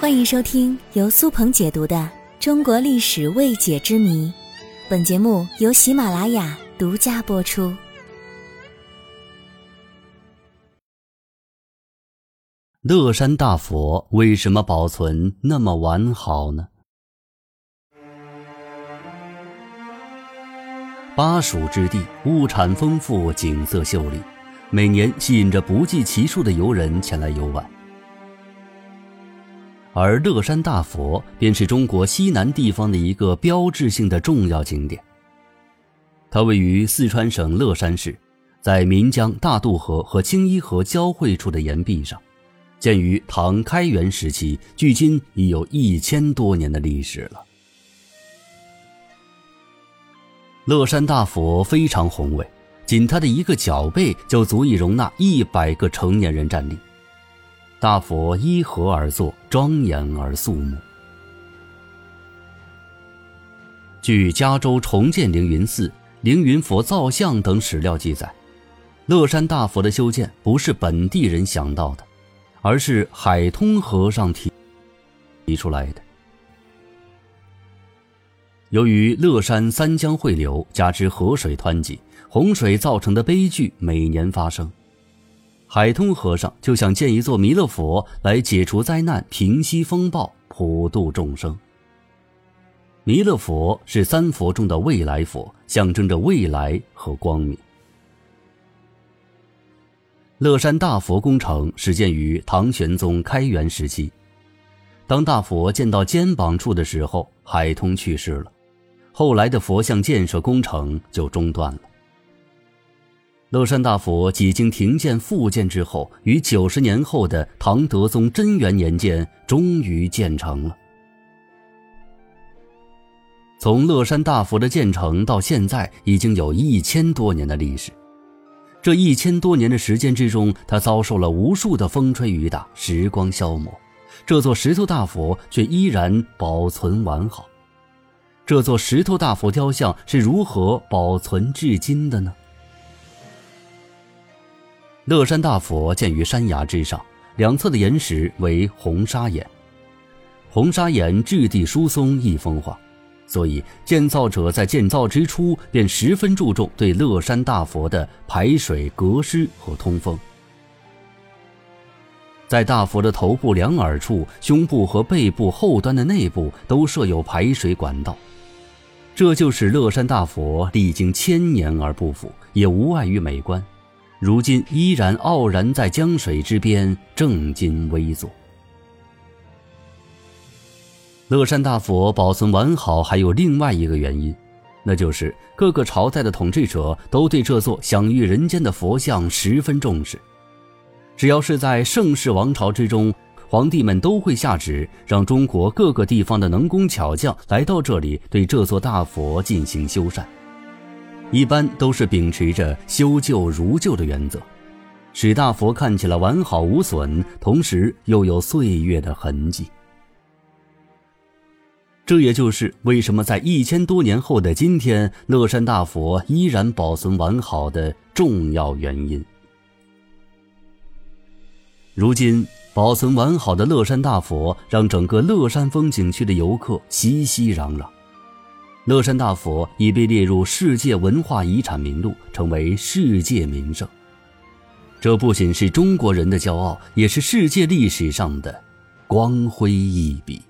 欢迎收听由苏鹏解读的《中国历史未解之谜》，本节目由喜马拉雅独家播出。乐山大佛为什么保存那么完好呢？巴蜀之地物产丰富，景色秀丽，每年吸引着不计其数的游人前来游玩。而乐山大佛便是中国西南地方的一个标志性的重要景点。它位于四川省乐山市，在岷江大渡河和青衣河交汇处的岩壁上，建于唐开元时期，距今已有一千多年的历史了。乐山大佛非常宏伟，仅它的一个脚背就足以容纳一百个成年人站立。大佛依河而坐，庄严而肃穆。据加州重建凌云寺、凌云佛造像等史料记载，乐山大佛的修建不是本地人想到的，而是海通和尚提提出来的。由于乐山三江汇流，加之河水湍急，洪水造成的悲剧每年发生。海通和尚就想建一座弥勒佛来解除灾难、平息风暴、普度众生。弥勒佛是三佛中的未来佛，象征着未来和光明。乐山大佛工程始建于唐玄宗开元时期，当大佛建到肩膀处的时候，海通去世了，后来的佛像建设工程就中断了。乐山大佛几经停建复建之后，于九十年后的唐德宗贞元年间终于建成了。从乐山大佛的建成到现在，已经有一千多年的历史。这一千多年的时间之中，它遭受了无数的风吹雨打，时光消磨，这座石头大佛却依然保存完好。这座石头大佛雕像是如何保存至今的呢？乐山大佛建于山崖之上，两侧的岩石为红砂岩。红砂岩质地疏松易风化，所以建造者在建造之初便十分注重对乐山大佛的排水、隔湿和通风。在大佛的头部两耳处、胸部和背部后端的内部都设有排水管道，这就使乐山大佛历经千年而不腐，也无碍于美观。如今依然傲然在江水之边，正襟危坐。乐山大佛保存完好，还有另外一个原因，那就是各个朝代的统治者都对这座享誉人间的佛像十分重视。只要是在盛世王朝之中，皇帝们都会下旨，让中国各个地方的能工巧匠来到这里，对这座大佛进行修缮。一般都是秉持着修旧如旧的原则，使大佛看起来完好无损，同时又有岁月的痕迹。这也就是为什么在一千多年后的今天，乐山大佛依然保存完好的重要原因。如今保存完好的乐山大佛，让整个乐山风景区的游客熙熙攘攘。乐山大佛已被列入世界文化遗产名录，成为世界名胜。这不仅是中国人的骄傲，也是世界历史上的光辉一笔。